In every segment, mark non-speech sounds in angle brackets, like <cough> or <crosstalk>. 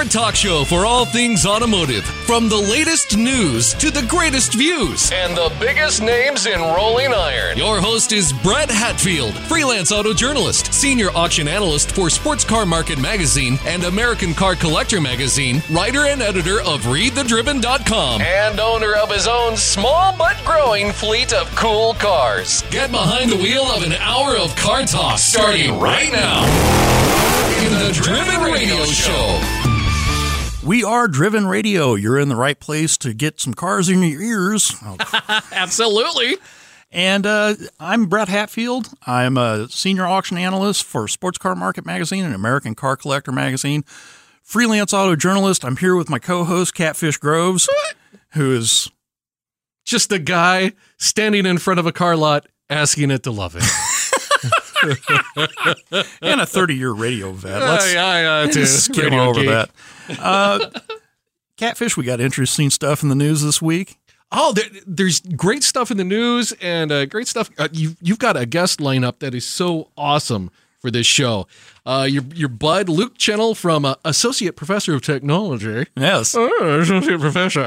your talk show for all things automotive. From the latest news to the greatest views and the biggest names in rolling iron. Your host is Brett Hatfield, freelance auto journalist, senior auction analyst for Sports Car Market Magazine and American Car Collector Magazine, writer and editor of ReadTheDriven.com, and owner of his own small but growing fleet of cool cars. Get behind the wheel of an hour of car talk starting right now in the Driven Radio Show. We are Driven Radio. You're in the right place to get some cars in your ears. <laughs> Absolutely. And uh, I'm Brett Hatfield. I'm a senior auction analyst for Sports Car Market Magazine and American Car Collector Magazine. Freelance auto journalist. I'm here with my co-host Catfish Groves, who is Just a guy standing in front of a car lot asking it to love it. <laughs> and a 30 year radio vet. Let's yeah, yeah, <laughs> too. skim over geek. that. Uh, Catfish, we got interesting stuff in the news this week. Oh, there, there's great stuff in the news and uh, great stuff. Uh, you, you've got a guest lineup that is so awesome for this show. Uh, your your bud Luke Chennel from uh, Associate Professor of Technology, Yes. oh, Associate Professor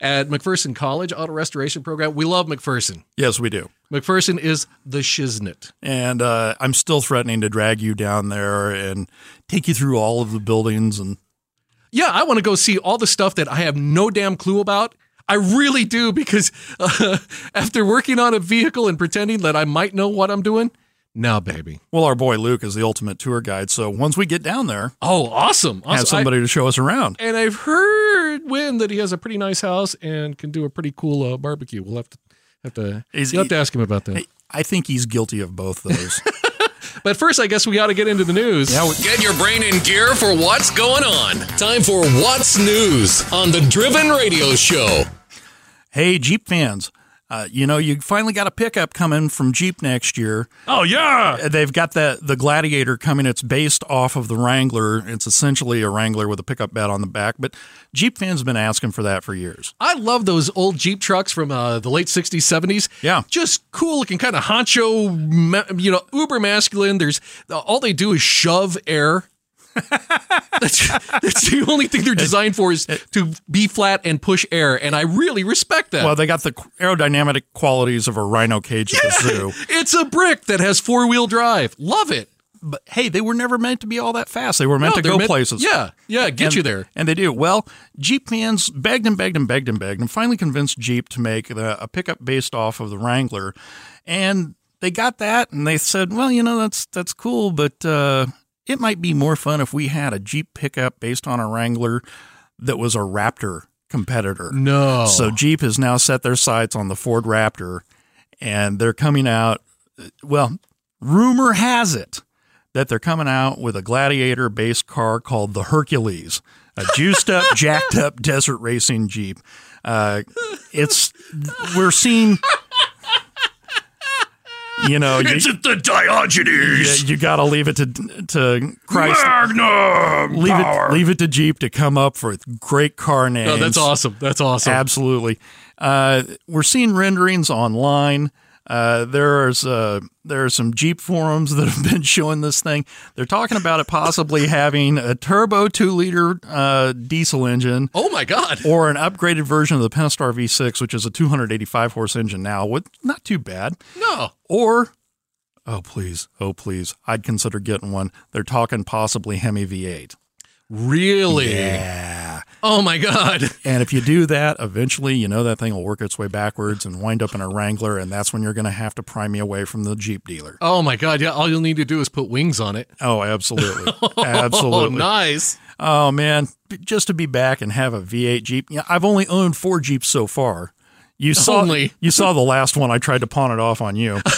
at McPherson College Auto Restoration Program. We love McPherson. Yes, we do. McPherson is the shiznit. And uh, I'm still threatening to drag you down there and take you through all of the buildings. And Yeah, I want to go see all the stuff that I have no damn clue about. I really do because uh, <laughs> after working on a vehicle and pretending that I might know what I'm doing, now, baby. well, our boy Luke is the ultimate tour guide. So once we get down there, Oh, awesome! awesome. have somebody to show us around. And I've heard Win that he has a pretty nice house and can do a pretty cool uh, barbecue. We'll have to have to Is you'll have to ask him about that. I think he's guilty of both those. <laughs> But first, I guess we got to get into the news. Yeah, we- Get your brain in gear for what's going on. Time for What's News on the Driven Radio Show. hey, Jeep fans, uh, you know, you finally got a pickup coming from Jeep next year. Oh yeah, Uh, They've got the the Gladiator coming. It's based off of the Wrangler. It's essentially a Wrangler with a pickup bed on the back. But Jeep fans have been asking for that for years. I love those old Jeep trucks from uh, the late '60s, '70s. Yeah. just cool looking, kind of honcho, you know, uber masculine. There's all they do is shove air. <laughs> that's, that's the only thing they're designed for is to be flat and push air, and I really respect that. Well, they got the aerodynamic qualities of a Rhino cage at the zoo. <laughs> it's a brick that has four wheel drive. Love it. But hey, they were never meant to be all that fast. They were meant No, to go meant- places. Yeah, yeah, get and, you there. And they do. Well, Jeep fans begged and begged and begged and begged and finally convinced Jeep to make the, a pickup based off of the Wrangler. And they got that and they said, well, you know, that's that's cool, but uh, it might be more fun if we had a Jeep pickup based on a Wrangler that was a Raptor competitor. No. So Jeep has now set their sights on the Ford Raptor and they're coming out. Well, rumor has it that they're coming out with a gladiator based car called the Hercules, a juiced up, <laughs> jacked up desert racing Jeep. Uh, it's, we're seeing, <laughs> you know, you, the Diogenes. you got to leave it to, to Christ. Magnum Leave it, leave it to Jeep to come up for great car names. Oh, that's awesome. That's awesome. Absolutely. Uh, we're seeing renderings online. Uh, there's uh, there are some Jeep forums <laughs> that have been showing this thing. They're talking about it possibly <laughs> having a turbo two liter uh, diesel engine oh my God. or an upgraded version of the Pentastar V6, which is a 285 horse engine now, with not too bad. No. Or oh please, oh please, I'd consider getting one. They're talking possibly Hemi V8. Really? Yeah. Oh my God. And if you do that, eventually, you know that thing will work its way backwards and wind up in a Wrangler, and that's when you're going to have to pry me away from the Jeep dealer. Oh my God. Yeah. All you'll need to do is put wings on it. Oh, absolutely, <laughs> Oh, absolutely. nice. Oh man, just to be back and have a V8 Jeep. Yeah, I've only owned four Jeeps so far. You saw Only. <laughs> you saw the last one. I tried to pawn it off on you. <laughs>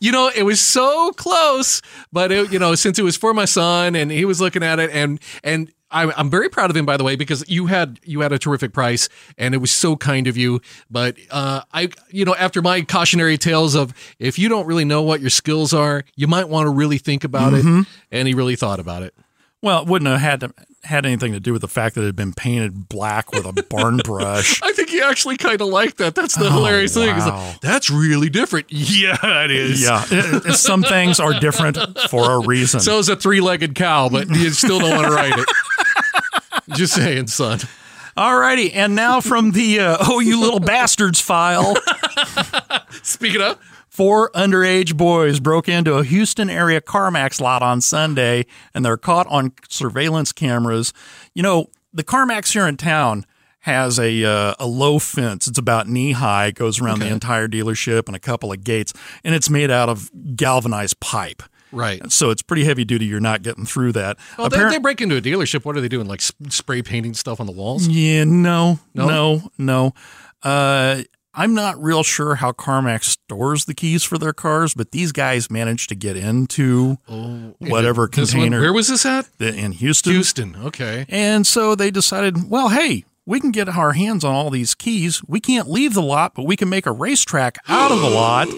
You know, it was so close, but it, you know, since it was for my son and he was looking at it, and and I, I'm very proud of him, by the way, because you had you had a terrific price, and it was so kind of you. But uh, I, you know, after my cautionary tales of if you don't really know what your skills are, you might want to really think about Mm-hmm. it, and he really thought about it. Well, it wouldn't have had to, had anything to do with the fact that it had been painted black with a barn <laughs> brush. I think he actually kind of liked that. That's the hilarious thing. He's Oh, like, That's really different. <laughs> Yeah, it is. Yeah, it- it- some things are different for a reason. So is a three-legged cow, but you still don't want to ride it. Just saying, son. Alrighty, and now from the uh, <laughs> "Oh You Little Bastards" file. Speaking of, Four underage boys broke into a Houston area CarMax lot on Sunday and they're caught on surveillance cameras. You know, the CarMax here in town has a uh, a low fence. It's about knee high, it goes around the entire dealership and a couple of gates, and it's made out of galvanized pipe. right. So it's pretty heavy duty. You're not getting through that. Well, they, they break into a dealership. What are they doing? Like sp- spray painting stuff on the walls? Yeah, no, No? no, no. Uh, I'm not real sure how CarMax stores the keys for their cars, but these guys managed to get into whatever This one- container where was this at? in Houston. Houston. Okay. And so they decided, well, hey, we can get our hands on all these keys. We can't leave the lot, but we can make a racetrack out of the <gasps> lot.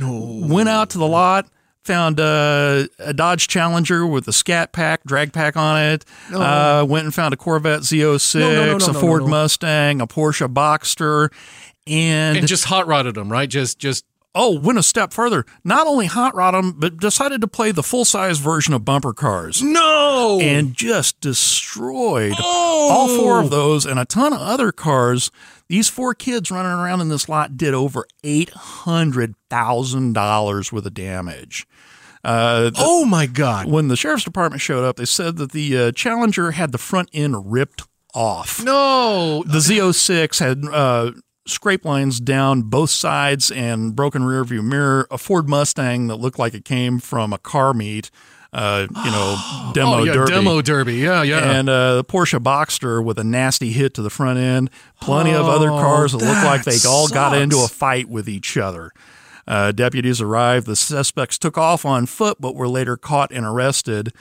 no. Went out to the lot, found uh, a Dodge Challenger with a Scat Pack, drag pack on it. Uh, went and found a Corvette Z06, No, no, no, no, a no, Ford no, no. Mustang, a Porsche Boxster. And, And just hot rodded them, right? Just, just oh, went a step further. Not only hot rod them, but decided to play the full size version of bumper cars. no. and just destroyed Oh! all four of those and a ton of other cars. These four kids running around in this lot did over eight hundred thousand dollars worth of damage. Uh, the- oh my God. when the sheriff's department showed up, they said that the uh, Challenger had the front end ripped off. No. The Z06 had uh, scrape lines down both sides and broken rear view mirror. A Ford Mustang that looked like it came from a car meet, uh, you know, <gasps> demo oh, yeah, derby. demo derby. Yeah, yeah. and uh, the Porsche Boxster with a nasty hit to the front end. Plenty of other cars that looked like they that all got into a fight with each other. Uh, deputies arrived. The suspects took off on foot, but were later caught and arrested.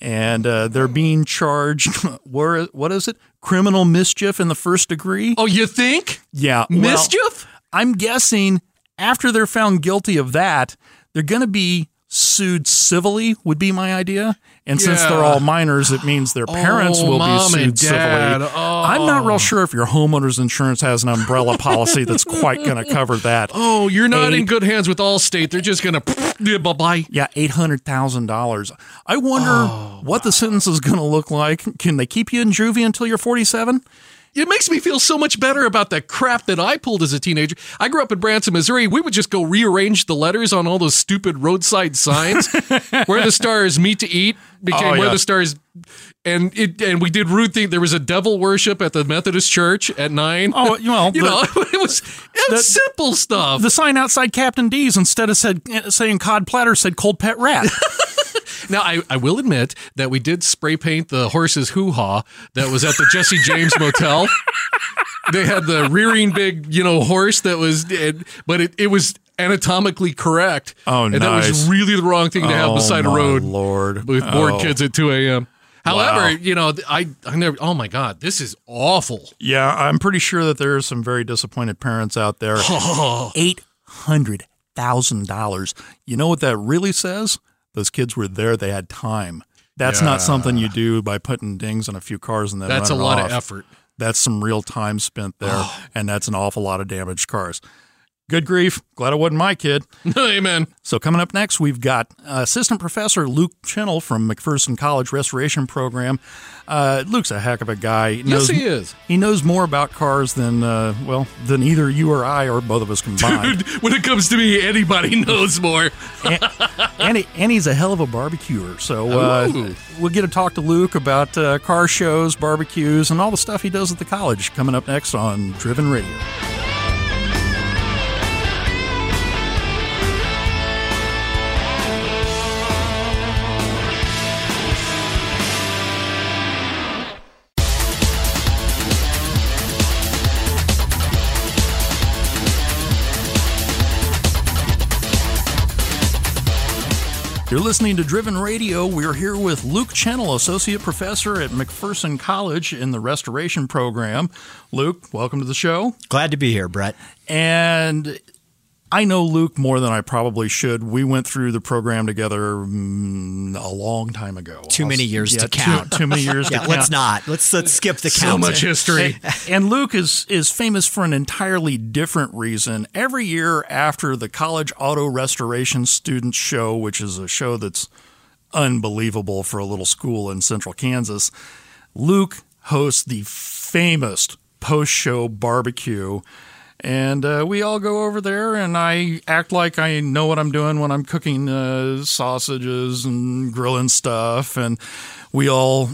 And uh, they're being charged. <laughs> where, what is it? Criminal mischief in the first degree. oh, you think Yeah, well, mischief? I'm guessing after they're found guilty of that, they're going to be sued civilly. Would be my idea. And since they're all minors, it means their oh, parents Oh, will be sued civilly. I'm not real oh. sure if your homeowner's insurance has an umbrella policy that's quite going to cover that. <laughs> Oh, you're not in good hands with Allstate. They're just gonna <laughs> bye bye. Yeah, eight hundred thousand dollars. I wonder Oh, what the sentence is going to look like. Can they keep you in juvie until you're forty-seven? It makes me feel so much better about the crap that I pulled as a teenager. I grew up in Branson, Missouri. We would just go rearrange the letters on all those stupid roadside signs. <laughs> where the stars meet to eat became Oh, where the stars and it and we did rude thing. There was a devil worship at the Methodist church at nine. Oh, well, <laughs> you the- know, <laughs> it was it was simple stuff. The sign outside Captain D's instead of said eh, saying cod platter said cold pet rat. Now, I, I will admit that we did spray paint the horse's hoo ha that was at the Jesse James Motel. They had the rearing big, you know, horse that was, it, but it, it was anatomically correct. Oh, and that was really the wrong thing to have Oh, beside a oh, road Lord. with bored Oh. kids at 2 a.m. However, Wow. you know, I, I never, oh my God, this is awful. Yeah, I'm pretty sure that there are some very disappointed parents out there. <laughs> Eight hundred thousand dollars. You know what that really says? Those kids were there. They had time. That's not something you do by putting dings on a few cars and then That's a lot off. of effort. That's some real time spent there, <sighs> and that's an awful lot of damaged cars. Good grief. Glad it wasn't my kid. <laughs> Amen. So coming up next, we've got uh, Assistant Professor Luke Chennel from McPherson College Restoration Program. Uh, Luke's a heck of a guy. He Yes, he is. He knows more about cars than uh, well than either you or I or both of us combined. <laughs> Dude, when it comes to me, anybody <laughs> knows more. and, and, he, and he's a hell of a barbecuer. So uh, we'll get to talk to Luke about uh, car shows, barbecues, and all the stuff he does at the college. Coming up next on Driven Radio. You're listening to Driven Radio. We're here with Luke Chennel, Associate Professor at McPherson College in the Restoration Program. Luke, welcome to the show. Glad to be here, Brett. And I know Luke more than I probably should. We went through the program together mm, a long time ago. Too many years Yeah, to count. Too, many years <laughs> Yeah, to let's count. not. Let's let's skip the So count. much history. <laughs> And Luke is is famous for an entirely different reason. Every year after the College Auto Restoration Students Show, which is a show that's unbelievable for a little school in central Kansas, Luke hosts the famous post show barbecue. And uh, we all go over there, and I act like I know what I'm doing when I'm cooking uh, sausages and grilling stuff. And we all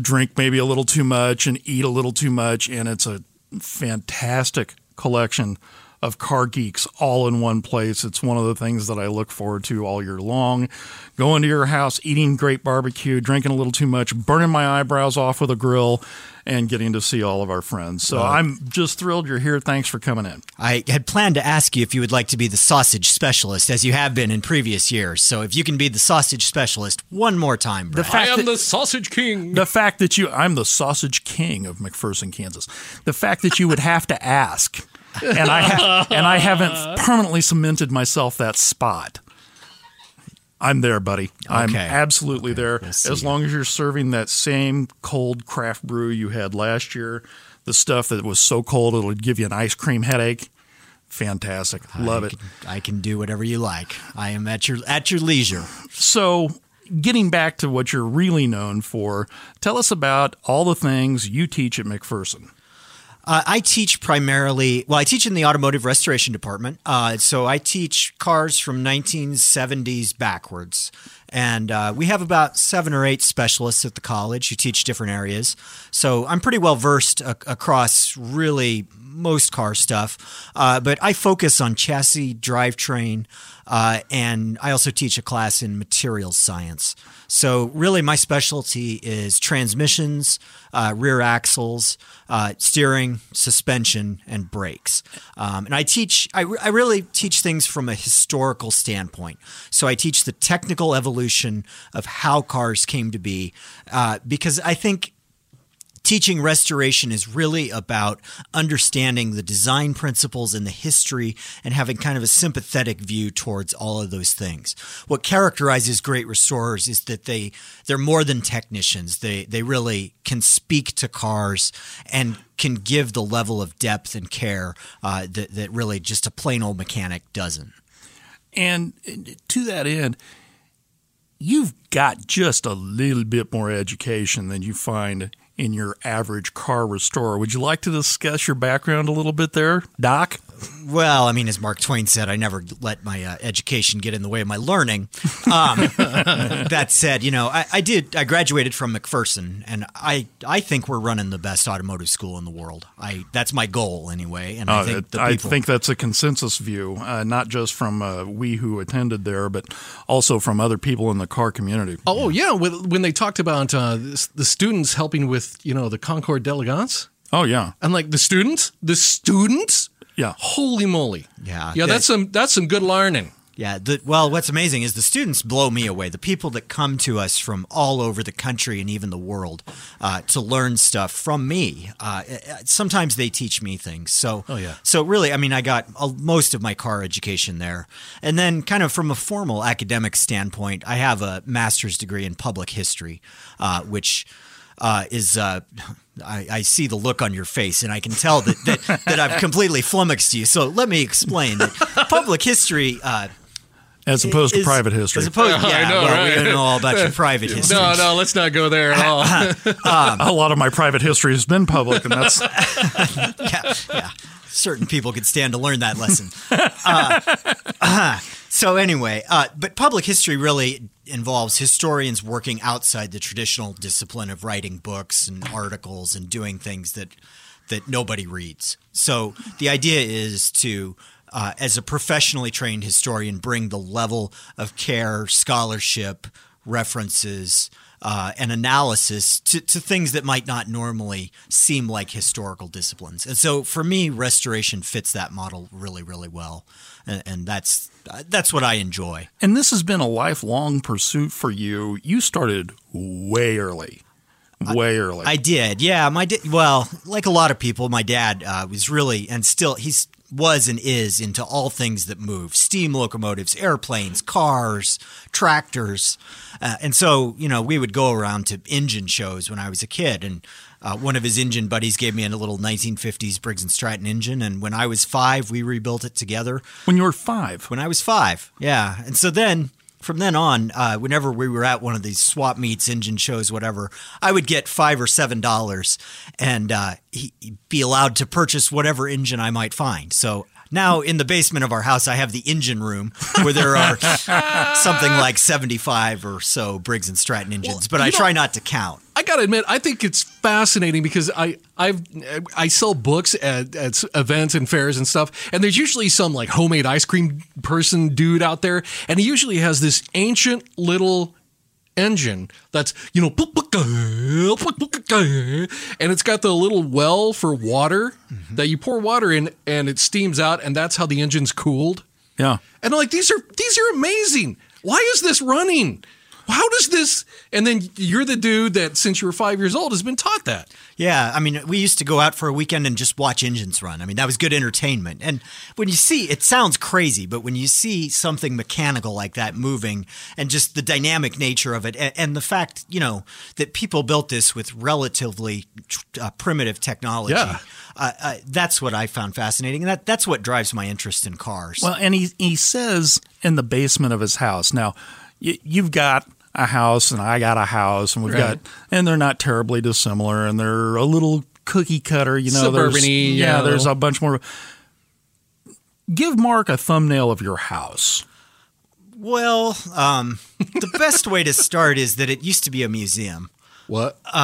drink maybe a little too much and eat a little too much. And it's a fantastic collection of car geeks all in one place. It's one of the things that I look forward to all year long. Going to your house, eating great barbecue, drinking a little too much, burning my eyebrows off with a grill, and getting to see all of our friends. So I'm just thrilled you're here. Thanks for coming in. I had planned to ask you if you would like to be the sausage specialist, as you have been in previous years. So if you can be the sausage specialist one more time, Brett. I am the sausage king. The fact that you, I'm the sausage king of McPherson, Kansas. The fact that you would have to ask, and I ha- and I haven't permanently cemented myself that spot. I'm there, buddy. I'm Okay. absolutely there. We'll. As long as you're serving that same cold craft brew you had last year, the stuff that was so cold it'll give you an ice cream headache. Fantastic. Love I it. Can, I can do whatever you like. I am at your at your leisure. So, getting back to what you're really known for, tell us about all the things you teach at McPherson. Uh, I teach primarily, well, I teach in the automotive restoration department. Uh, so I teach cars from 1970s backwards. And uh, we have about seven or eight specialists at the college who teach different areas. So I'm pretty well versed ac- across really most car stuff. Uh, but I focus on chassis, drivetrain, uh, and I also teach a class in materials science. So really, my specialty is transmissions, uh, rear axles, uh, steering, suspension, and brakes. Um, and I teach, I, I really teach things from a historical standpoint. So I teach the technical evolution of how cars came to be, uh, because I think teaching restoration is really about understanding the design principles and the history and having kind of a sympathetic view towards all of those things. What characterizes great restorers is that they they're more than technicians. They they really can speak to cars and can give the level of depth and care uh, that that really just a plain old mechanic doesn't. And to that end, you've got just a little bit more education than you find in your average car restorer. Would you like to discuss your background a little bit there, Doc? Well, I mean, as Mark Twain said, I never let my uh, education get in the way of my learning. Um, <laughs> that said, you know, I, I did. I graduated from McPherson, and I I think we're running the best automotive school in the world. I that's my goal anyway, and I Uh, think the I think that's a consensus view, uh, not just from uh, we who attended there, but also from other people in the car community. Oh yeah, with, when they talked about uh, the students helping with you know the Concours d'Elegance, Oh yeah, I'm like the students, the students. Yeah. Holy moly! Yeah. yeah. That's some that's some good learning. Yeah. The, well, what's amazing is the students blow me away. The people that come to us from all over the country and even the world uh, to learn stuff from me. Uh, sometimes they teach me things. So, Oh, yeah. So really, I mean, I got uh, most of my car education there, and then kind of from a formal academic standpoint, I have a master's degree in public history, uh, which. Uh, is uh, I, I see the look on your face, and I can tell that, that that I've completely flummoxed you. So let me explain that public history uh, As opposed to private history. As opposed, <laughs> I yeah, know, well, right? we don't know all about your private <laughs> history. No, no, let's not go there at all. <laughs> a lot of my private history has been public, and that's yeah, yeah. Certain people could stand to learn that lesson. Uh, uh, so anyway, uh, but public history really involves historians working outside the traditional discipline of writing books and articles and doing things that that nobody reads. So the idea is to uh, as a professionally trained historian, bring the level of care, scholarship, references, uh, and analysis to, to things that might not normally seem like historical disciplines. And so for me, restoration fits that model really, really well. And, and that's that's what I enjoy. and this has been a lifelong pursuit for you. You started way early, way early. I did, yeah. My da- well, like a lot of people, my dad uh, was really and still he's was and is into all things that move: steam locomotives, airplanes, cars, tractors, uh, and so you know we would go around to engine shows when I was a kid, and uh, one of his engine buddies gave me a little 1950s Briggs and Stratton engine, and when I was five, we rebuilt it together when you were five, when I was five. Yeah. And so then from then on, uh, whenever we were at one of these swap meets, engine shows, whatever, I would get five or seven dollars and uh, be allowed to purchase whatever engine I might find. So now in the basement of our house, I have the engine room where there are <laughs> something like 75 or so Briggs and Stratton engines, but I try not to count. I gotta admit, I think it's fascinating because I I've I sell books at, at events and fairs and stuff, and there's usually some like homemade ice cream person dude out there, and he usually has this ancient little engine that's you know and it's got the little well for water mm-hmm. that you pour water in and it steams out and that's how the engine's cooled Yeah. and I'm like, these are these are amazing. Why is this running? How does this? And then you're the dude that since you were five years old has been taught that. Yeah, I mean, we used to go out for a weekend and just watch engines run. I mean, that was good entertainment. And when you see, it sounds crazy, but when you see something mechanical like that moving and just the dynamic nature of it, and, and the fact, you know, that people built this with relatively uh, primitive technology, Yeah. uh, uh, that's what I found fascinating. And that, that's what drives my interest in cars. Well, and he he says in the basement of his house. Now, y- you've got a house, and I got a house, and we've Right. got, and they're not terribly dissimilar, and they're a little cookie cutter. You know, there's Suburban-y, you yeah, know. there's a bunch more. Give Mark a thumbnail of your house. well, um, the best way to start is that it used to be a museum. What? <laughs>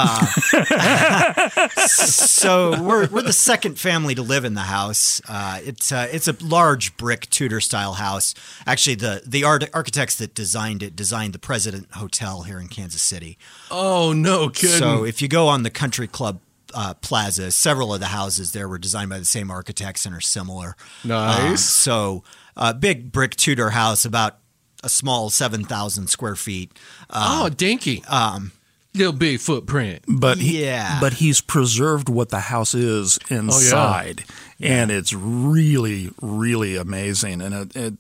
so we're we're the second family to live in the house. Uh, it's uh, it's a large brick Tudor style house. Actually, the the art- architects that designed it designed the President Hotel here in Kansas City. oh no, kidding. So if you go on the Country Club uh, Plaza, several of the houses there were designed by the same architects and are similar. Nice. Um, so uh, big brick Tudor house, about a small seven thousand square feet. oh, dinky. Um, little big footprint. But he, Yeah. but he's preserved what the house is inside, and it's really, really amazing. And it, it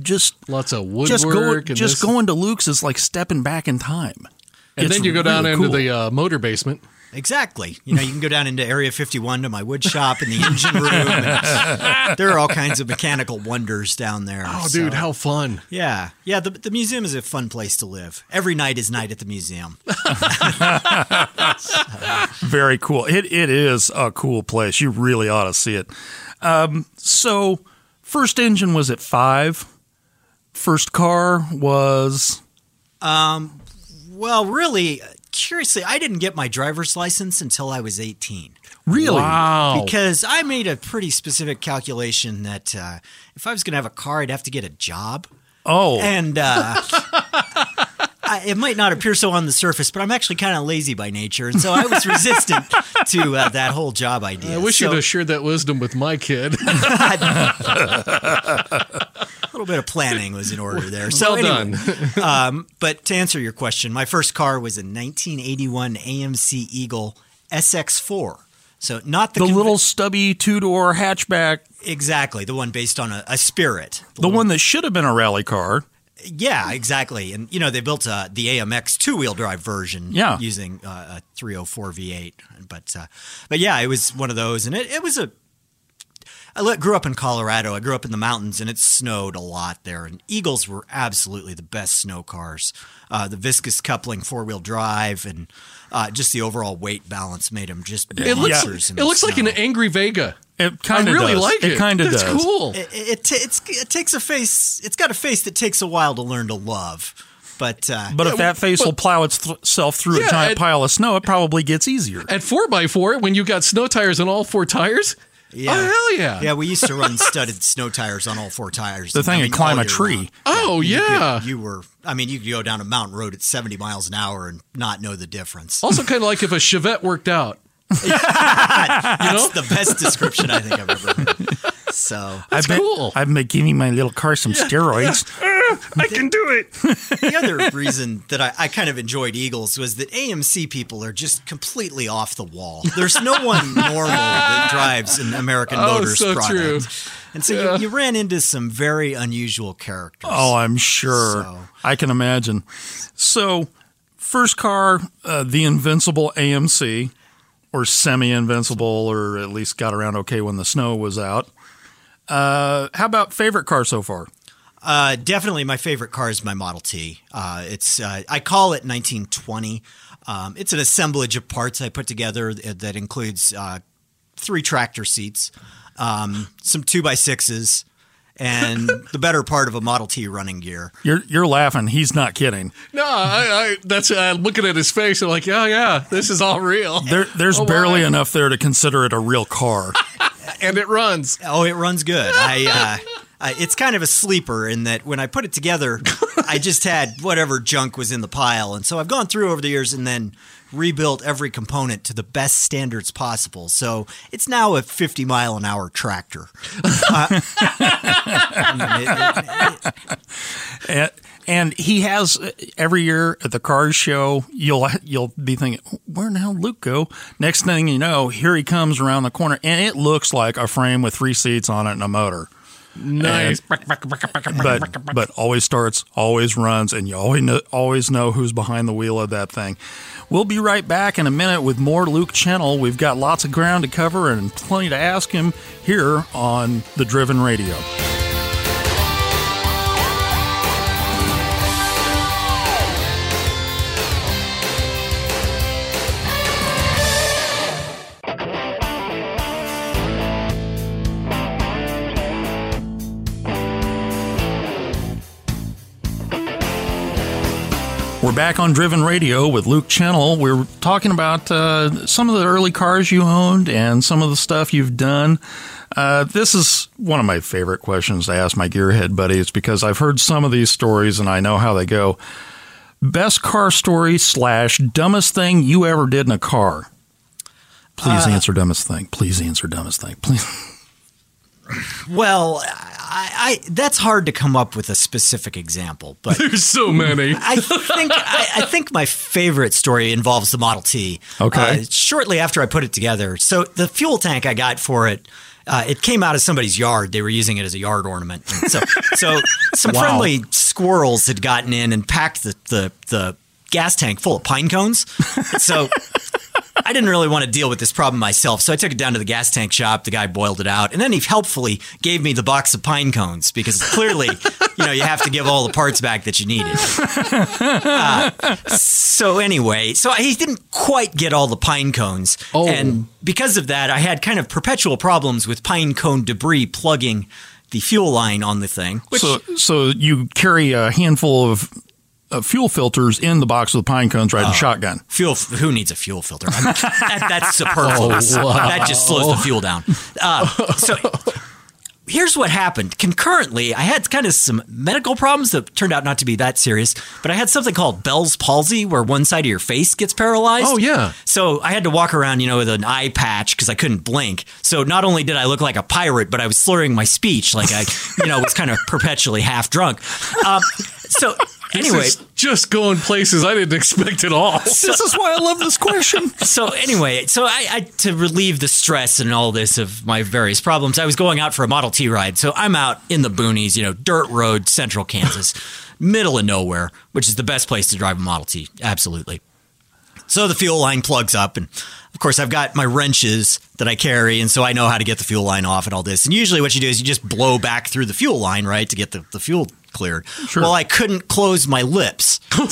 just Lots of just woodwork. going and just this- going to Luke's is like stepping back in time. and It's then you go down really into cool. the uh, motor basement. Exactly. You know, you can go down into Area 51 to my wood shop and the engine room. and there are all kinds of mechanical wonders down there. Oh, So, dude, how fun! Yeah. Yeah, the, the museum is a fun place to live. Every night is night at the museum. <laughs> Very cool. It it is a cool place. You really ought to see it. Um, so, first engine was at five. First car was Um, Well, really, curiously, I didn't get my driver's license until I was 18. really Wow. Because I made a pretty specific calculation that uh, if I was going to have a car, I'd have to get a job. oh And uh, <laughs> I, it might not appear so on the surface, but I'm actually kind of lazy by nature. And so I was resistant to uh, that whole job idea. I wish so, you'd have shared that wisdom with my kid. <laughs> <laughs> a little bit of planning was in order there. So well anyway, done. <laughs> um, but to answer your question, my first car was a 1981 AMC Eagle SX4. So not the, the conv- little stubby two door hatchback, exactly the one based on a, a Spirit. the one that should have been a rally car. Yeah, exactly. And you know they built uh, the AMX two wheel drive version, Yeah. using uh, a 304 V8. But uh, but yeah, it was one of those, and it, it was a. I grew up in Colorado. I grew up in the mountains, and it snowed a lot there. And Eagles were absolutely the best snow cars. Uh, the viscous coupling, four wheel drive, and uh, just the overall weight balance made them just It looks, it looks like an angry Vega. It kind of really does. like it. It kind of That's does. cool. it, it, ta- it's, it takes a face. It's got a face that takes a while to learn to love. But uh, But if that face will plow itself through Yeah, a giant and- pile of snow, it probably gets easier. At four x four, when you got snow tires on all four tires, Yeah. oh hell yeah, Yeah, we used to run studded <laughs> snow tires on all four tires. The thing I would mean, climb a tree. round. Oh You could- yeah. you were. I mean, you could go down a mountain road at seventy miles an hour and not know the difference. Also, kind of like if a Chevette worked out. That's the best description I think I've ever heard. So I've been, cool. I've been giving my little car some steroids. <laughs> I can do it. the other reason that I, I kind of enjoyed Eagles was that AMC people are just completely off the wall. There's no one normal that drives an American Oh, Motors so product. true. And so you, you ran into some very unusual characters. Oh, I'm sure. So- I can imagine. So, first car, uh, the Invincible AMC, or semi invincible, or at least got around okay when the snow was out. Uh, how about favorite car so far? Uh, definitely, my favorite car is my Model T. Uh, it's uh, I call it 1920. Um, it's an assemblage of parts I put together that includes uh, three tractor seats, um, some two by sixes, and the better part of a Model T running gear. You're you're laughing. He's not kidding. No, I, I that's I'm looking at his face. I'm like, yeah, yeah, this is all real. There, there's Oh, barely wow. enough there to consider it a real car. <laughs> and it runs. Oh, it runs good. I, uh, I it's kind of a sleeper in that when I put it together, I just had whatever junk was in the pile, and so I've gone through over the years and then rebuilt every component to the best standards possible. So it's now a 50 mile an hour tractor. <laughs> Uh, I mean, it- it- and, and he has uh, every year at the cars show. You'll you'll be thinking, where in the hell did Luke go? Next thing you know, here he comes around the corner, and it looks like a frame with three seats on it and a motor. Nice. but but always starts, always runs, and you always know, always know who's behind the wheel of that thing. We'll be right back in a minute with more Luke Chennel. We've got lots of ground to cover and plenty to ask him here on the Driven Radio. We're back on Driven Radio with Luke Chennel. We're talking about uh, some of the early cars you owned and some of the stuff you've done. Uh, this is one of my favorite questions to ask my gearhead buddies because I've heard some of these stories and I know how they go. Best car story slash dumbest thing you ever did in a car. Please answer dumbest thing. Please answer dumbest thing. Please. <laughs> well, I, I that's hard to come up with a specific example, but <laughs> There's so many. I think I, I think my favorite story involves the Model T. Okay. Uh, shortly after I put it together, so the fuel tank I got for it. Uh, it came out of somebody's yard. They were using it as a yard ornament. So, so <laughs> some Wow. friendly squirrels had gotten in and packed the, the, the gas tank full of pine cones. So I didn't really want to deal with this problem myself, so I took it down to the gas tank shop. The guy boiled it out, and then he helpfully gave me the box of pine cones because clearly, you know, you have to give all the parts back that you needed. Uh, so anyway, so he didn't quite get all the pine cones, Oh. and because of that, I had kind of perpetual problems with pine cone debris plugging the fuel line on the thing. Which So, so you carry a handful of, of fuel filters in the box with pine cones riding shotgun. Fuel. Who needs a fuel filter? I mean, that, that's <laughs> superfluous. That just slows the fuel down. Uh, so here's what happened. Concurrently, I had kind of some medical problems that turned out not to be that serious, but I had something called Bell's palsy, where one side of your face gets paralyzed. Oh, yeah. So I had to walk around, you know, with an eye patch because I couldn't blink. So not only did I look like a pirate, but I was slurring my speech, like I, you know, was kind of <laughs> perpetually half drunk. Um, so anyway. Just going places I didn't expect at all. <laughs> This is why I love this question. <laughs> so anyway, so I, I to relieve the stress and all this of my various problems, I was going out for a Model T ride. So I'm out in the boonies, you know, dirt road, central Kansas, <laughs> middle of nowhere, which is the best place to drive a Model T. Absolutely. So the fuel line plugs up, and of course, I've got my wrenches that I carry, and so I know how to get the fuel line off and all this. And usually, what you do is you just blow back through the fuel line, right, to get the, the fuel cleared. Well, I couldn't close my lips. <laughs>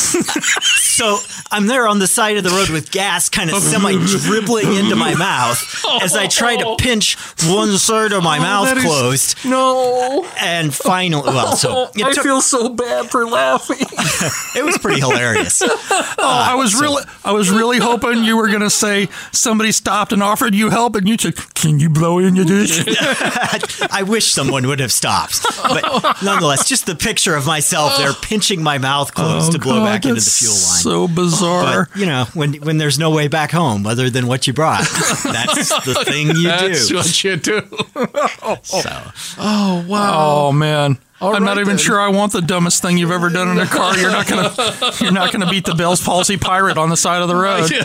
so I'm there on the side of the road with gas kind of oh. semi dribbling into my mouth as I try to oh. pinch one side of my oh, mouth that is- closed. No. And finally, well, so it, took, so bad for laughing. <laughs> it was pretty hilarious. <laughs> Oh, I was really, I was really hoping you were going to say somebody stopped and offered you help, and you said, "Can you blow in your dish?" I wish someone would have stopped. But nonetheless, just the picture of myself there pinching my mouth closed oh, to blow Oh, God, back into the fuel line. So bizarre. but you know, when when there's no way back home other than what you brought, <laughs> that's the thing you That's do. That's what you do. So <laughs> Oh wow. oh man. I'm right not even then. sure I want the dumbest thing you've ever done in a car. You're not gonna, <laughs> you're not gonna beat the Bell's palsy pirate on the side of the road. Yeah.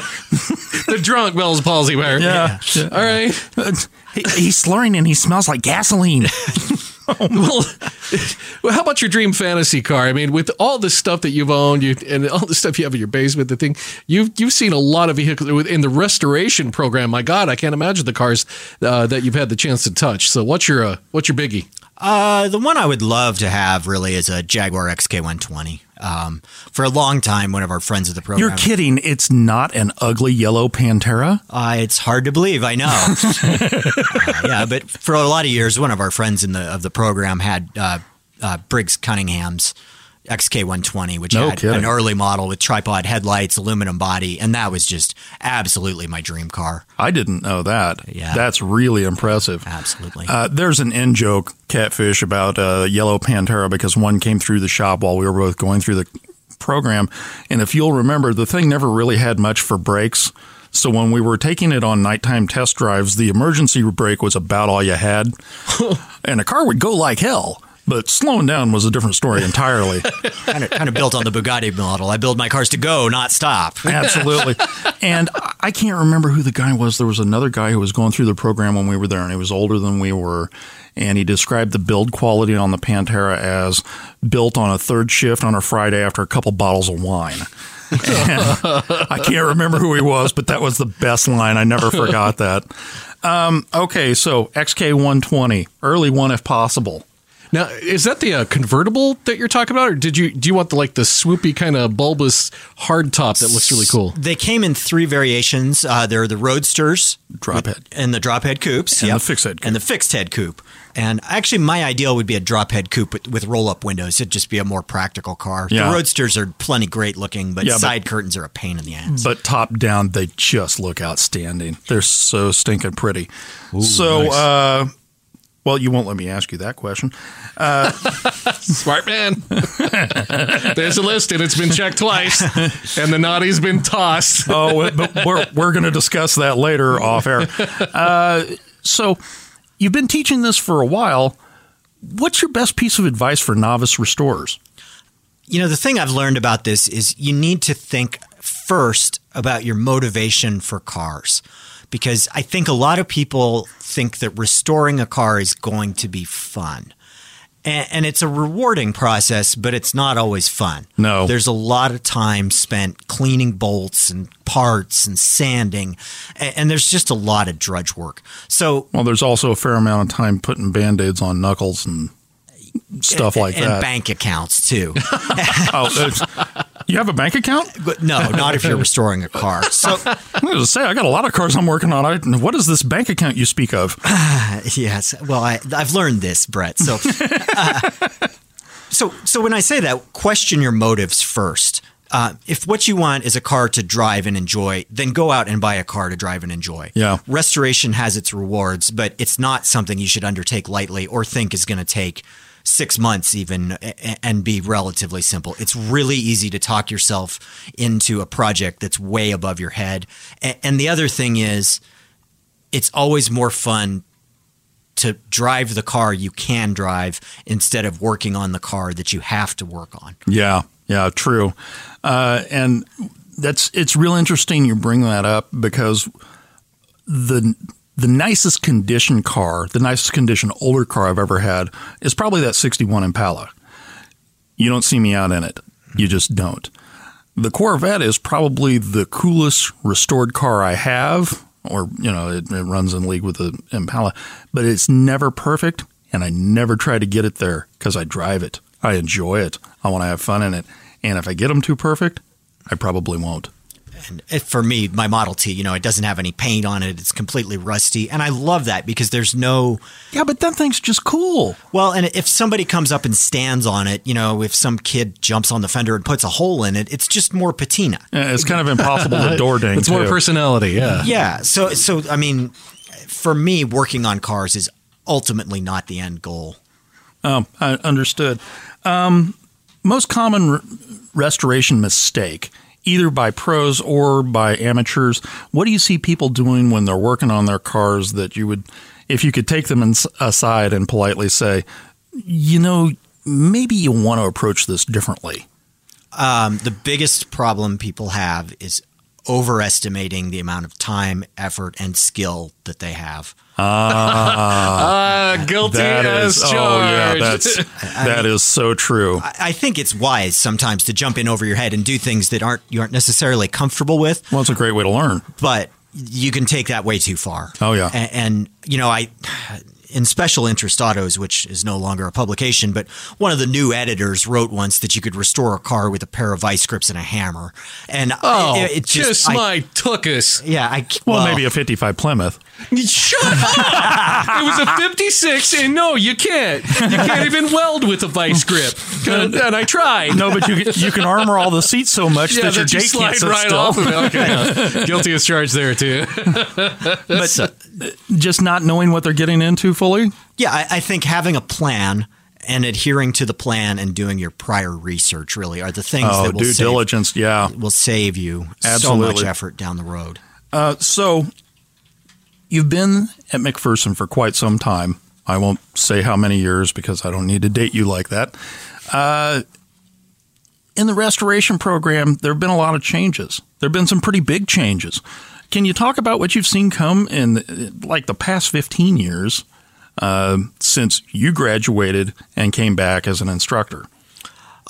the drunk Bell's palsy bear. Yeah. Yeah. All right. Uh, he, he's slurring and he smells like gasoline. <laughs> Well, <laughs> well, how about your dream fantasy car? I mean, with all the stuff that you've owned, you and all the stuff you have in your basement, the thing you've you've seen a lot of vehicles in the restoration program. My God, I can't imagine the cars uh, that you've had the chance to touch. So, what's your uh, what's your biggie? Uh, the one I would love to have really is a Jaguar XK120. Um, for a long time, one of our friends of the program. You're kidding. It's not an ugly yellow Pantera? Uh, it's hard to believe. I know. <laughs> uh, yeah, but for a lot of years, one of our friends in the of the program had uh, uh Briggs Cunningham's XK120, which no had kidding. an early model with tripod headlights, aluminum body, and that was just absolutely my dream car. I didn't know that. Yeah, that's really impressive. Absolutely. Uh, there's an in joke catfish about uh, yellow Pantera because one came through the shop while we were both going through the program, and if you'll remember, the thing never really had much for brakes. So when we were taking it on nighttime test drives, the emergency brake was about all you had, <laughs> and a car would go like hell. But slowing down was a different story entirely. kind, of, kind of built on the Bugatti model. I build my cars to go, not stop. <laughs> Absolutely. And I can't remember who the guy was. There was another guy who was going through the program when we were there, and he was older than we were. And he described the build quality on the Pantera as built on a third shift on a Friday after a couple bottles of wine. <laughs> I can't remember who he was, but that was the best line. I never forgot that. Um, okay, so XK120, early one if possible. Now, is that the uh, convertible that you're talking about, or did you do you want the like the swoopy kind of bulbous hard top that looks really cool? They came in three variations. Uh, they're the Roadsters, drop head, and the drop head coupes, and yep. the fixed head, coupe. and the fixed head coupe. And actually, my ideal would be a drop head coupe with, with roll up windows. It'd just be a more practical car. Yeah. The Roadsters are plenty great looking, but yeah, side but, curtains are a pain in the ass. But top down, they just look outstanding. They're so stinking pretty. Ooh, so, nice. uh, well, you won't let me ask you that question. Uh, <laughs> Smart man. <laughs> There's a list, and it's been checked twice, and the naughty's been tossed. <laughs> oh, but we're we're going to discuss that later off air. Uh, so, you've been teaching this for a while. What's your best piece of advice for novice restorers? You know, the thing I've learned about this is you need to think first about your motivation for cars because I think a lot of people think that restoring a car is going to be fun. And, and, it's a rewarding process, but it's not always fun. No. There's a lot of time spent cleaning bolts and parts and sanding, and, and there's just a lot of drudge work. So, well, there's also a fair amount of time putting band aids on knuckles and stuff like and that. And bank accounts too. <laughs> oh, you have a bank account? No, not if you're restoring a car. <laughs> So I was to say I got a lot of cars I'm working on. I, what is this bank account you speak of? Uh, <sighs> yes. Well, I, have learned this, Brett. So, <laughs> uh, so, so when I say that, question your motives first. Uh, if what you want is a car to drive and enjoy, then go out and buy a car to drive and enjoy. Yeah. Restoration has its rewards, but it's not something you should undertake lightly or think is going to take six months even and be relatively simple. It's really easy to talk yourself into a project that's way above your head. And the other thing is, it's always more fun to drive the car you can drive instead of working on the car that you have to work on. Yeah, yeah, true. Uh, and that's it's real interesting you bring that up because the the nicest condition car, the nicest condition older car I've ever had is probably that 61 Impala. You don't see me out in it. You just don't. The Corvette is probably the coolest restored car I have, or, you know, it, it runs in league with the Impala, but it's never perfect, and I never try to get it there because I drive it. I enjoy it. I want to have fun in it. And if I get them too perfect, I probably won't and for me, my Model T, you know, it doesn't have any paint on it. It's completely rusty. And I love that because there's no. Yeah, but that thing's just cool. Well, and if somebody comes up and stands on it, you know, if some kid jumps on the fender and puts a hole in it, it's just more patina. Yeah, it's kind of impossible to <laughs> door ding. It's too. more personality. Yeah. Yeah. So, so, I mean, for me, working on cars is ultimately not the end goal. Oh, I understood. Um, most common restoration mistake either by pros or by amateurs. What do you see people doing when they're working on their cars that you would, if you could take them aside and politely say, you know, maybe you want to approach this differently? Um, the biggest problem people have is overestimating the amount of time, effort, and skill that they have. <laughs> Ah, guilty That as is, charged. oh yeah, that's <laughs> that is so true. I- I think it's wise sometimes to jump in over your head and do things that aren't you aren't necessarily comfortable with, Well, it's a great way to learn. but you can take that way too far. Oh, yeah. and, and you know I. In Special Interest Autos, which is no longer a publication, but one of the new editors wrote once that you could restore a car with a pair of vice grips and a hammer. And Oh, it, it just, just, I- my tookus. yeah, I Well, maybe a 55 Plymouth. Shut up! it was a 56, and no, you can't. You can't even weld with a vice grip. And I tried. No, but you can- you can armor all the seats so much Yeah, that your that you gate slide can't sit right still. off of it. Okay. <laughs> Guilty as charged there, too. But uh, just not knowing what they're getting into fully. Yeah, I, I think having a plan and adhering to the plan and doing your prior research really are the things Oh, that will due save, diligence. Yeah. will save you so much effort down the road. Uh, so you've been at McPherson for quite some time. I won't say how many years because I don't need to date you like that. Uh, in the restoration program, there have been a lot of changes. There have been some pretty big changes. Can you talk about what you've seen come in like the past 15 years uh, since you graduated and came back as an instructor?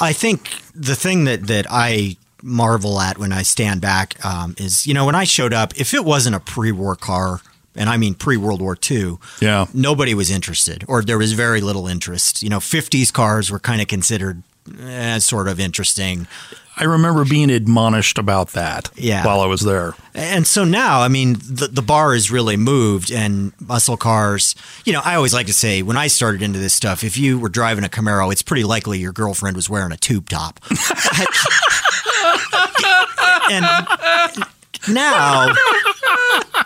I think the thing that that I marvel at when I stand back um, is, you know, when I showed up, if it wasn't a pre-war car, and I mean pre-World War II, Yeah. nobody was interested, or there was very little interest. You know, 50s cars were kind of considered eh, sort of interesting. I remember being admonished about that Yeah. while I was there. And so now, I mean, the, the bar has really moved, and muscle cars. You know, I always like to say when I started into this stuff, if you were driving a Camaro, it's pretty likely your girlfriend was wearing a tube top. <laughs> <laughs> and now, <laughs>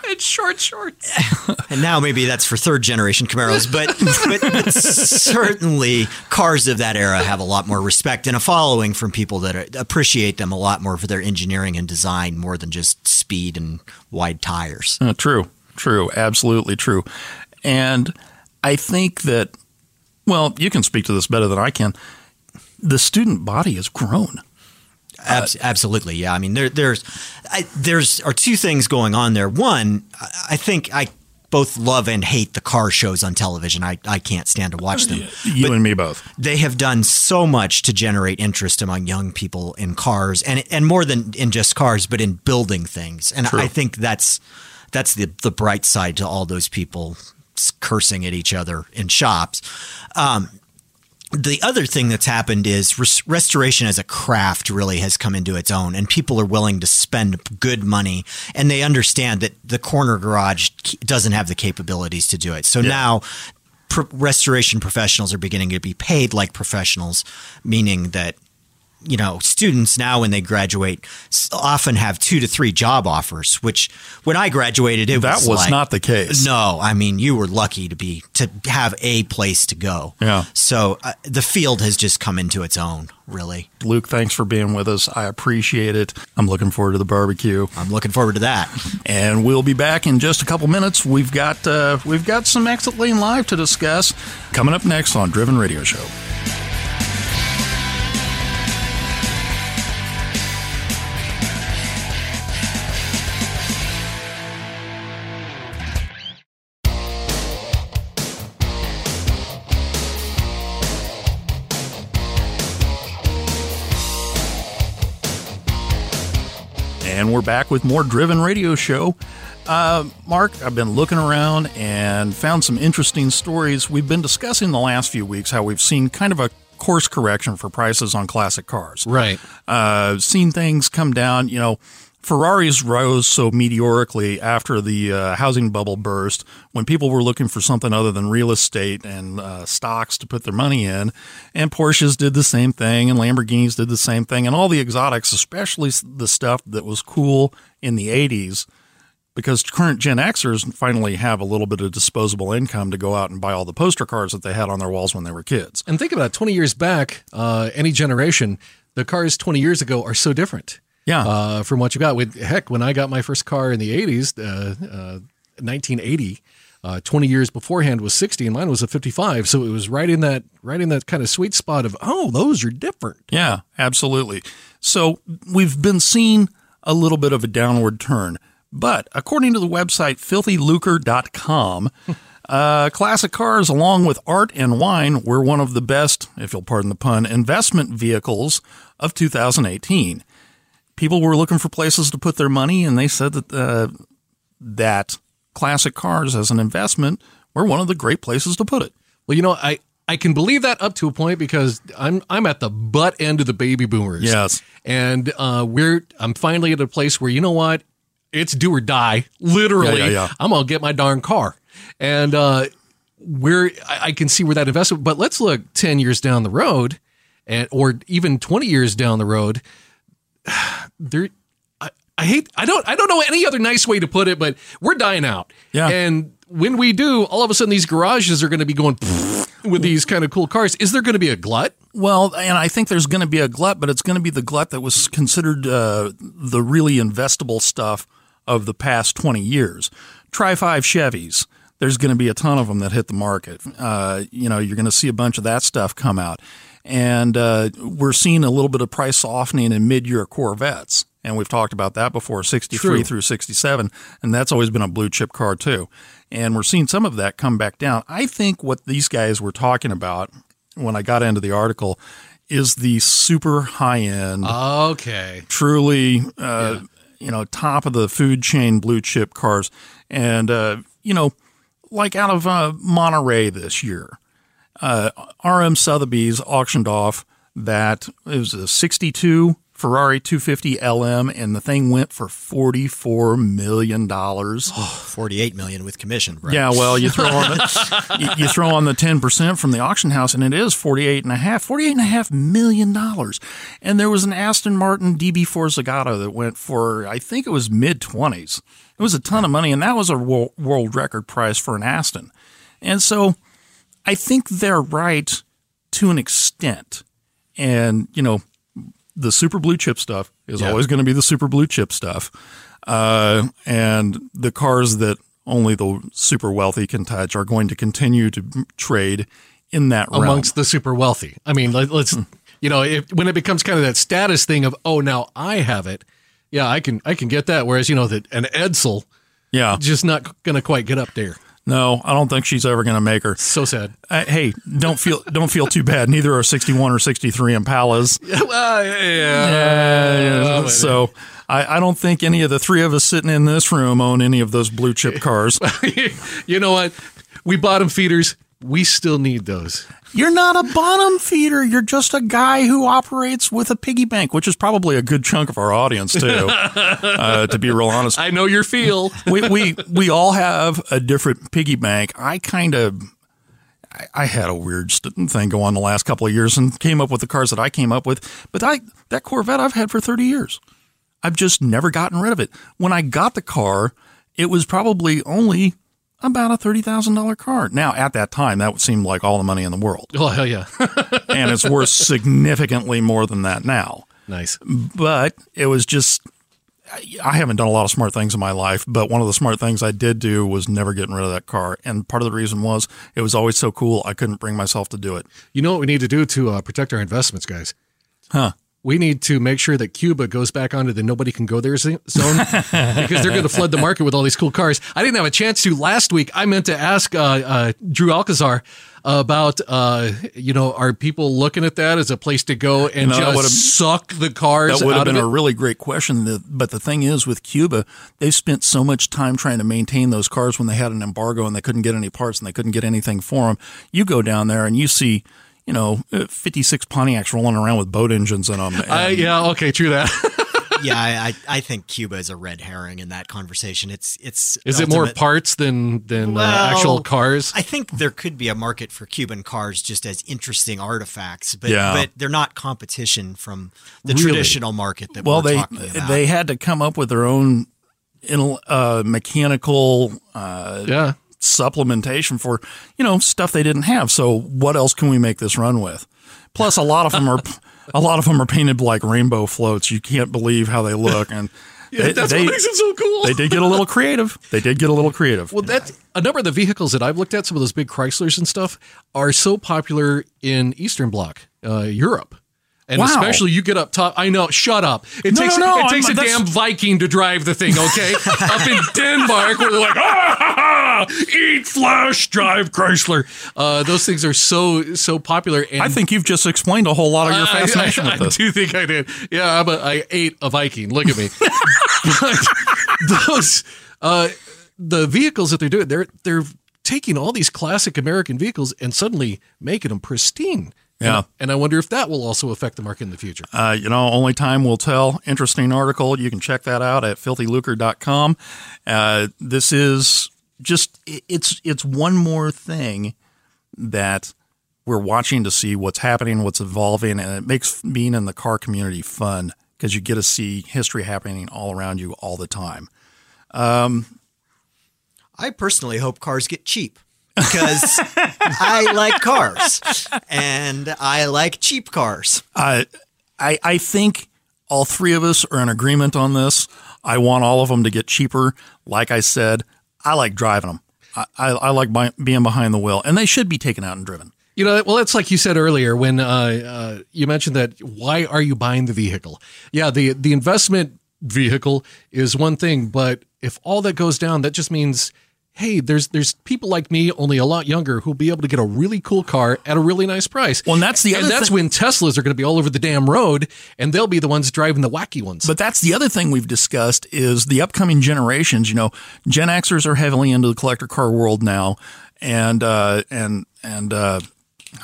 It's short shorts. <laughs> and now maybe that's for third generation Camaros, but, but, but certainly cars of that era have a lot more respect and a following from people that are, appreciate them a lot more for their engineering and design more than just speed and wide tires. Uh, true, true, absolutely true. And I think that, well, you can speak to this better than I can. The student body has grown. Abs- absolutely, yeah. I mean, there, there's, I, there's are two things going on there. One, I think I both love and hate the car shows on television. I, I can't stand to watch them. You and me both. They have done so much to generate interest among young people in cars, and and more than in just cars, but in building things. And I think that's that's the the bright side to all those people cursing at each other in shops. Um, the other thing that's happened is res- restoration as a craft really has come into its own, and people are willing to spend good money, and they understand that the corner garage doesn't have the capabilities to do it. So now, pro- restoration professionals are beginning to be paid like professionals, meaning that you know students now when they graduate often have two to three job offers. Which when I graduated, it was That was was like- not the case. no, I mean you were lucky to be to have a place to go. Yeah. So uh, the field has just come into its own. Really, Luke, thanks for being with us. I appreciate it. I'm looking forward to the barbecue, I'm looking forward to that. and we'll be back in just a couple minutes. We've got uh, we've got some Exit Lane Live to discuss coming up next on Driven Radio Show. And we're back with more Driven Radio Show. Uh, Mark, I've been looking around and found some interesting stories. We've been discussing the last few weeks how we've seen kind of a course correction for prices on classic cars. Right. Uh, seen things come down. You know, Ferraris rose so meteorically after the uh, housing bubble burst when people were looking for something other than real estate and uh, stocks to put their money in. And Porsches did the same thing, and Lamborghinis did the same thing, and all the exotics, especially the stuff that was cool in the 80s. Because current Gen Xers finally have a little bit of disposable income to go out and buy all the poster cards that they had on their walls when they were kids. And think about it 20 years back, uh, any generation, the cars 20 years ago are so different. Yeah. Uh, from what you got. With heck, when I got my first car in the 80s, uh, uh, 1980, uh, 20 years beforehand was 60, and mine was a 55. So it was right in that right in that kind of sweet spot of oh, those are different. Yeah, absolutely. So we've been seeing a little bit of a downward turn, But according to the website filthylucre.com, <laughs> uh, classic cars, along with art and wine, were one of the best, if you'll pardon the pun, investment vehicles of 2018. People were looking for places to put their money, and they said that uh, that classic cars as an investment were one of the great places to put it. Well, you know, I I can believe that up to a point because I'm I'm at the butt end of the baby boomers. Yes. and uh, we're I'm finally at a place where you know what, it's do or die. Literally, Yeah, yeah, yeah. I'm gonna get my darn car, and uh, we're I, I can see where that investment. But let's look ten years down the road, and or even twenty years down the road. <sighs> There, I, I hate I don't I don't know any other nice way to put it, but we're dying out. Yeah. and when we do, all of a sudden these garages are going to be going <laughs> with these kind of cool cars. Is there going to be a glut? Well, and I think there's going to be a glut, but it's going to be the glut that was considered uh, the really investable stuff of the past 20 years. Tri-Five Chevys. There's going to be a ton of them that hit the market. Uh, you know, you're going to see a bunch of that stuff come out. And uh, we're seeing a little bit of price softening in mid year Corvettes. And we've talked about that before 63 True. through 67. And that's always been a blue chip car, too. And we're seeing some of that come back down. I think what these guys were talking about when I got into the article is the super high end, Okay. truly, uh, you know, top of the food chain blue chip cars. And, uh, you know, like out of uh, Monterey this year, uh, RM Sotheby's auctioned off that it was a 62 Ferrari 250 LM, and the thing went for $44 million. <sighs> 48 million with commission. Right? Yeah, well, you throw on the, <laughs> you, throw on the ten percent from the auction house, and it is forty eight and a half, forty eight and a half million dollars. And there was an Aston Martin DB4 Zagato that went for I think it was mid twenties. It was a ton of money, and that was a wo- world record price for an Aston. And so, I think they're right to an extent. And you know, the super blue chip stuff is Yeah. always going to be the super blue chip stuff. Uh, and the cars that only the super wealthy can touch are going to continue to trade in that realm. Amongst the super wealthy. I mean, let, let's Hmm. you know, if, when it becomes kind of that status thing of oh now I have it, yeah, I can I can get that. Whereas you know that an Edsel yeah, just not going to quite get up there. No, I don't think she's ever going to make her. So sad. Uh, hey, don't feel don't feel too bad. Neither are sixty one or sixty three Impalas. <laughs> well, yeah. Uh, so I, I don't think any of the three of us sitting in this room own any of those blue chip cars. <laughs> you know what? We bottom feeders. We still need those. You're not a bottom feeder. You're just a guy who operates with a piggy bank, which is probably a good chunk of our audience too. <laughs> uh, to be real honest, I know your feel. we, we we all have a different piggy bank. I kind of. I- I had a weird thing go on the last couple of years and came up with the cars that I came up with. But I that Corvette I've had for 30 years. I've just never gotten rid of it. When I got the car, it was probably only about a $30,000 car. Now, at that time, that would seem like all the money in the world. Oh hell yeah! <laughs> And it's worth significantly more than that now nice. but it was just I haven't done a lot of smart things in my life, but one of the smart things I did do was never getting rid of that car. And part of the reason was it was always so cool, I couldn't bring myself to do it. You know what we need to do to uh, protect our investments, guys? Huh. We need to make sure that Cuba goes back onto the nobody can go there zone because they're going to flood the market with all these cool cars. I didn't have a chance to last week. I meant to ask uh, uh, Drew Alcazar about, uh, you know, are people looking at that as a place to go and know, just suck the cars That would have been a really great question. But the thing is, with Cuba, they spent so much time trying to maintain those cars when they had an embargo and they couldn't get any parts and they couldn't get anything for them. You go down there and you see, you know, uh, 56 Pontiacs rolling around with boat engines in them. I, yeah, okay, true that. <laughs> yeah, I, I I think Cuba is a red herring in that conversation. It's it's Is it more parts than than uh, actual cars? I think there could be a market for Cuban cars just as interesting artifacts, but Yeah. but they're not competition from the Really? traditional market that well, we're they talking about. they had to come up with their own uh, mechanical uh, yeah. Supplementation for you know stuff they didn't have. So what else can we make this run with? Plus, a lot of them are <laughs> a lot of them are painted like rainbow floats. You can't believe how they look, and <laughs> they, That's they, what makes it so cool. they did get a little <laughs> creative. They did get a little creative. Well, that's a number of the vehicles that I've looked at. Some of those big Chryslers and stuff are so popular in Eastern Bloc, uh, Europe, And Wow. especially you get up top. I know. Shut up. It No, takes no, no, it takes I'm- a damn Viking to drive the thing. Okay, <laughs> up in Denmark, where they're like, ah, ha, ha, eat flesh, drive Chrysler. Uh, those things are so so popular. And I think you've just explained a whole lot of your I- fascination I, with this. I do think I did. Yeah, I'm a, I ate a Viking. Look at me. <laughs> but those uh, the vehicles that they're doing, they're they're taking all these classic American vehicles and suddenly making them pristine. Yeah. And, and I wonder if that will also affect the market in the future. Uh, you know, only time will tell. Interesting article. You can check that out at filthylucre.com. Uh, this is just it's it's one more thing that we're watching to see what's happening, what's evolving, and it makes being in the car community fun because you get to see history happening all around you all the time. I personally hope cars get cheap because I like cars and I like cheap cars. I I I think all three of us are in agreement on this. I want all of them to get cheaper. Like I said, I like driving them. I, I, I like buy, being behind the wheel, and they should be taken out and driven. You know, well, it's like you said earlier when uh, uh, you mentioned that. Why are you buying the vehicle? Yeah, the the investment vehicle is one thing, but if all that goes down, that just means, hey, there's there's people like me, only a lot younger, who'll be able to get a really cool car at a really nice price. Well, and that's the and that's thing- when Teslas are going to be all over the damn road, and they'll be the ones driving the wacky ones. But that's the other thing we've discussed is the upcoming generations. You know, Gen Xers are heavily into the collector car world now, and uh, and and uh,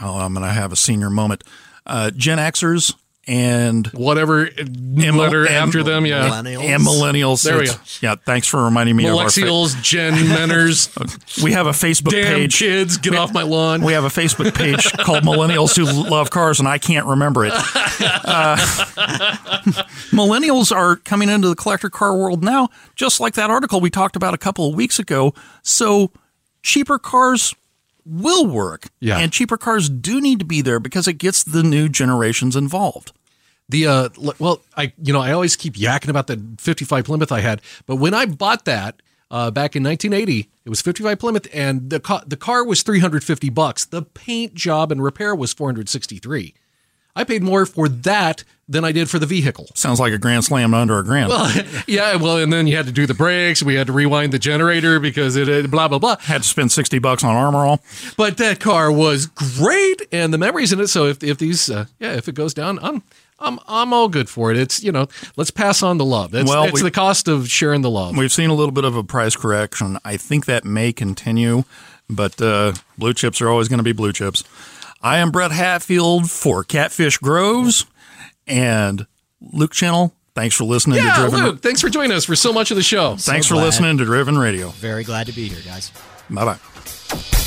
oh, I'm gonna have a senior moment. Uh, Gen Xers and whatever letter and- after them, yeah. Millennials. and millennials. There we It's- Yeah, thanks for reminding me of our. Fa- Millennials, Gen <laughs> Meners, we have a Facebook damn page. kids, get off my lawn. We have a Facebook page <laughs> called Millennials Who Love Cars, and I can't remember it. Uh, <laughs> millennials are coming into the collector car world now, just like that article we talked about a couple of weeks ago. So cheaper cars will work. Yeah. And cheaper cars do need to be there because it gets the new generations involved. The uh, well, I you know I always keep yakking about the 55 Plymouth I had, but when I bought that uh, back in 1980, it was 55 Plymouth, and the ca- the car was 350 bucks. The paint job and repair was 463. I paid more for that than I did for the vehicle. Sounds like a grand slam under a grand. Well, <laughs> yeah, well, and then you had to do the brakes. We had to rewind the generator because it blah blah blah. Had to spend 60 bucks on armor all. But that car was great, and the memories in it. So if if these, uh, yeah, if it goes down, I'm I'm I'm all good for it. It's you know, let's pass on the love. That's Well, it's we- the cost of sharing the love. We've seen a little bit of a price correction. I think that may continue, but uh, blue chips are always going to be blue chips. I am Brett Hatfield for Catfish Groves and Luke Chennel. Thanks for listening to yeah, Driven. Luke, thanks for joining us for so much of the show. Thanks for listening to Driven Radio. Very glad to be here, guys. Bye bye.